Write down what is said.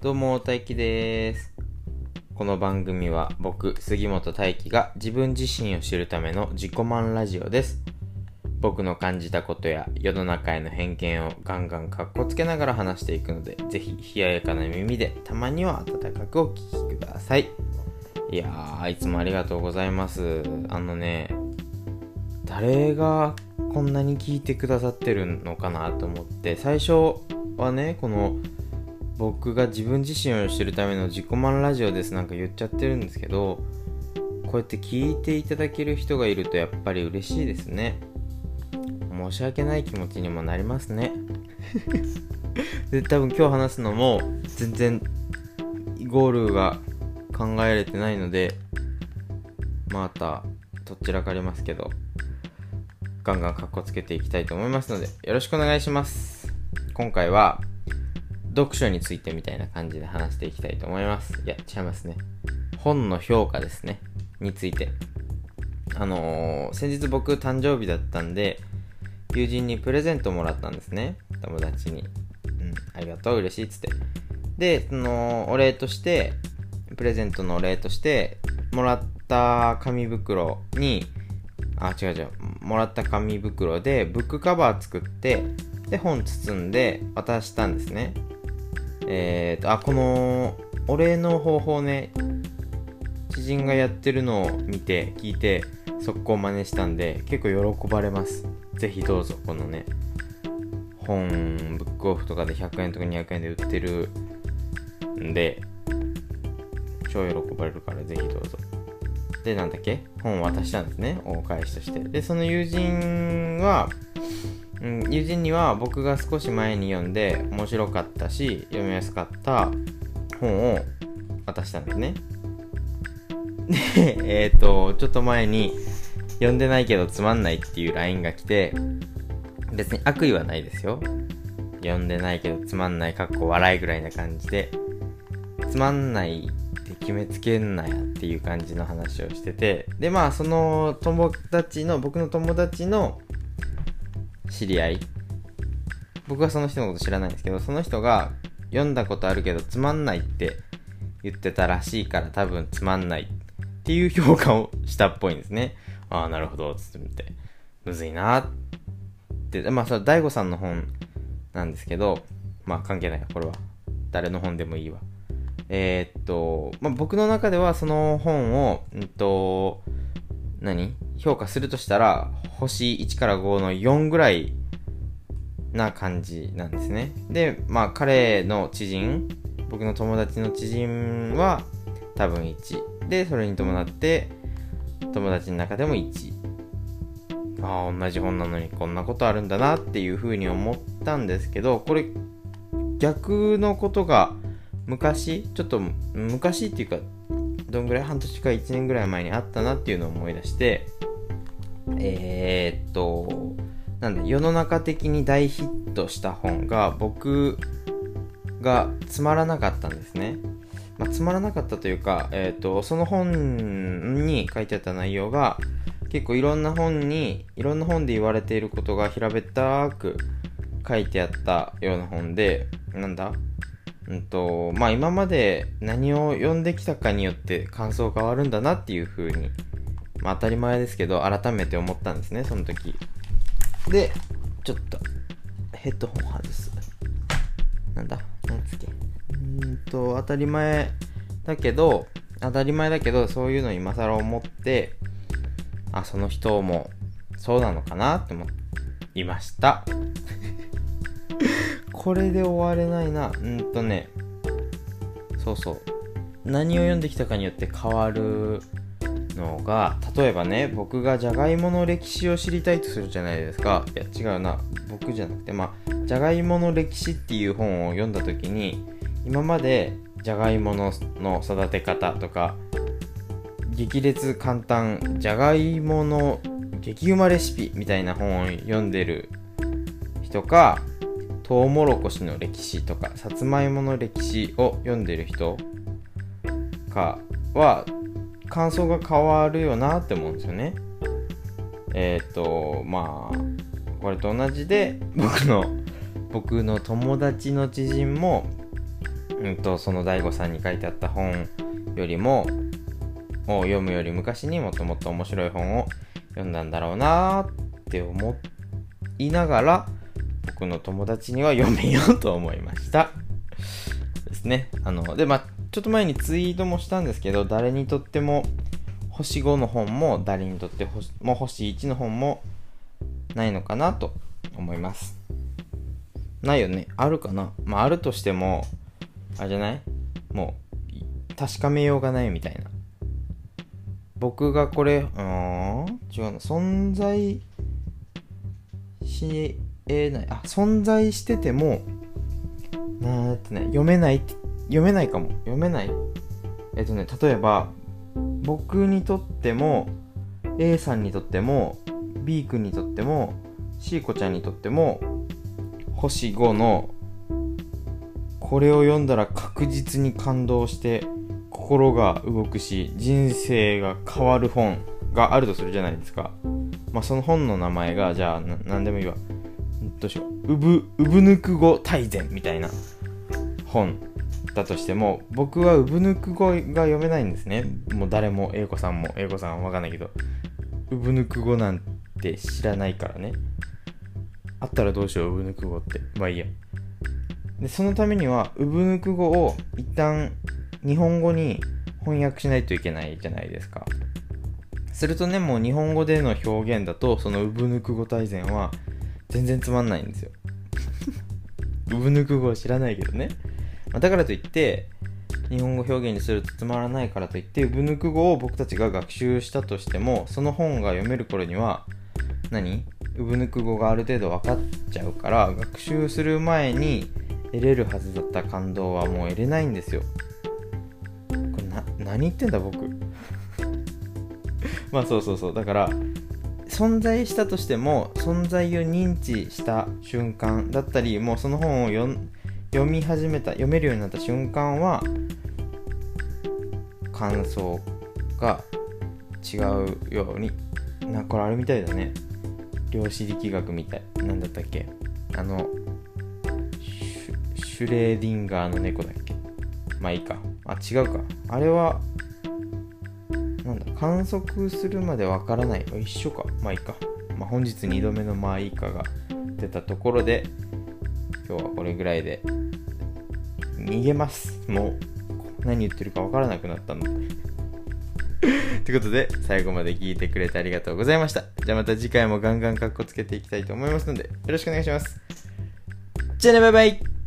どうも、大輝です。この番組は僕、杉本大輝が自分自身を知るための自己満ラジオです。僕の感じたことや世の中への偏見をガンガンカッコつけながら話していくので、ぜひ冷ややかな耳でたまには温かくお聞きください。いやー、いつもありがとうございます。あのね、誰がこんなに聞いてくださってるのかなと思って、最初はね、この僕が自分自身を知るための自己満ラジオですなんか言っちゃってるんですけどこうやって聞いていただける人がいるとやっぱり嬉しいですね。申し訳ない気持ちにもなりますね。で多分今日話すのも全然ゴールが考えられてないのでまたどちらかりますけどガンガンカッコつけていきたいと思いますのでよろしくお願いします。今回は読書についてみたいな感じで話していきたいと思います。いや、違いますね。本の評価ですね。について。あのー、先日僕誕生日だったんで、友人にプレゼントもらったんですね。友達に。うん、ありがとう、嬉しいっつって。で、その、お礼として、プレゼントのお礼として、もらった紙袋に、あ、違う違う、もらった紙袋でブックカバー作って、で、本包んで渡したんですね。えーと、あ、この、お礼の方法ね、知人がやってるのを見て、聞いて、速攻真似したんで、結構喜ばれます。ぜひどうぞ、このね、本、ブックオフとかで100円とか200円で売ってるんで、超喜ばれるからぜひどうぞ。で、なんだっけ？本を渡したんですね、お返しとして。で、その友人は、うん、友人には僕が少し前に読んで面白かったし読みやすかった本を渡したんですね。で えっ、とちょっと前に読んでないけどつまんないっていう LINE が来て別に悪意はないですよ。読んでないけどつまんないかっこ笑いぐらいな感じでつまんないって決めつけんなやっていう感じの話をしててでまあその友達の僕の友達の知り合い？僕はその人のこと知らないんですけどその人が読んだことあるけどつまんないって言ってたらしいから多分つまんないっていう評価をしたっぽいんですね。ああなるほどつって。みてむずいなって。まあそれ大悟さんの本なんですけどまあ関係ないこれは。誰の本でもいいわ。えー、っと、まあ、僕の中ではその本をうんと何？評価するとしたら星1から5の4ぐらいな感じなんですね。でまあ彼の知人僕の友達の知人は多分1でそれに伴って友達の中でも1ああ同じ本なのにこんなことあるんだなっていうふうに思ったんですけどこれ逆のことが昔ちょっと昔っていうかどんぐらい？半年か1年ぐらい前にあったなっていうのを思い出してえー、っとなんだ世の中的に大ヒットした本が僕がつまらなかったんですね、まあ、つまらなかったというか、えー、っとその本に書いてあった内容が結構いろんな本にいろんな本で言われていることが平べったく書いてあったような本でなんだうんとまあ今まで何を読んできたかによって感想変わるんだなっていう風にまあ当たり前ですけど改めて思ったんですねその時。でちょっとヘッドホン外す。なんだ？なんつけ？うんと当たり前だけど当たり前だけどそういうの今更思ってあその人もそうなのかなって思いました。これで終われないな。うんとね。そうそう。何を読んできたかによって変わるのが例えばね僕がじゃがいもの歴史を知りたいとするじゃないですか。いや違うな。僕じゃなくてまあじゃがいもの歴史っていう本を読んだ時に今までじゃがいものの育て方とか激烈簡単じゃがいもの激うまレシピみたいな本を読んでる人かトウモロコシの歴史とかさつまいもの歴史を読んでる人かは感想が変わるよなって思うんですよね。えっ、ー、とまあこれと同じで僕の僕の友達の知人もうんと、その大悟さんに書いてあった本よりも、を読むより昔にもっともっと面白い本を読んだんだろうなって思いながら、僕の友達には読めようと思いました。ですね。あの、で、まあ、ちょっと前にツイートもしたんですけど、誰にとっても星5の本も、誰にとって星も星1の本もないのかなと思います。ないよね。あるかなまあ、あるとしても、あれじゃない？もう、確かめようがないみたいな。僕がこれ、うん、違うの、存在しえない。あ、存在してても、なーってね、読めないって読めないかも。読めないえっとね、例えば、僕にとっても、A さんにとっても、B 君にとっても、C 子ちゃんにとっても、星5の、これを読んだら確実に感動して、心が動くし、人生が変わる本があるとするじゃないですか。まあ、その本の名前が、じゃあ、なんでもいいわ。どうしよう。うぶ、うぶぬく語大全みたいな本だとしても、僕はうぶぬく語が読めないんですね。もう誰も、英子さんも、英子さんはわかんないけど、うぶぬく語なんて知らないからね。あったらどうしよう、うぶぬく語って。まあいいや。で、そのためには、うぶぬく語を一旦日本語に翻訳しないといけないじゃないですか。するとね、もう日本語での表現だと、そのうぶぬく語大全は全然つまんないんですよ。うぶぬく語は知らないけどね。だからといって、日本語表現にするとつまらないからといって、うぶぬく語を僕たちが学習したとしても、その本が読める頃には、何？うぶぬく語がある程度分かっちゃうから、学習する前に得れるはずだった感動はもう得れないんですよ。これな、何言ってんだ僕。まあそうそうそう。だから、存在したとしても、存在を認知した瞬間だったり、もうその本を読ん読み始めた読めるようになった瞬間は感想が違うようになこれあれみたいだね。量子力学みたい。なんだったっけ？あのシュレーディンガーの猫だっけ？まあいいか。あ違うか。あれはなんだ観測するまでわからない。一緒か。まあいいか、まあ、本日2度目のまあいいかが出たところで今日はこれぐらいで。逃げます。もう、何言ってるか分からなくなったので。ということで、最後まで聞いてくれてありがとうございました。じゃあまた次回もガンガンカッコつけていきたいと思いますので、よろしくお願いします。じゃあね、バイバイ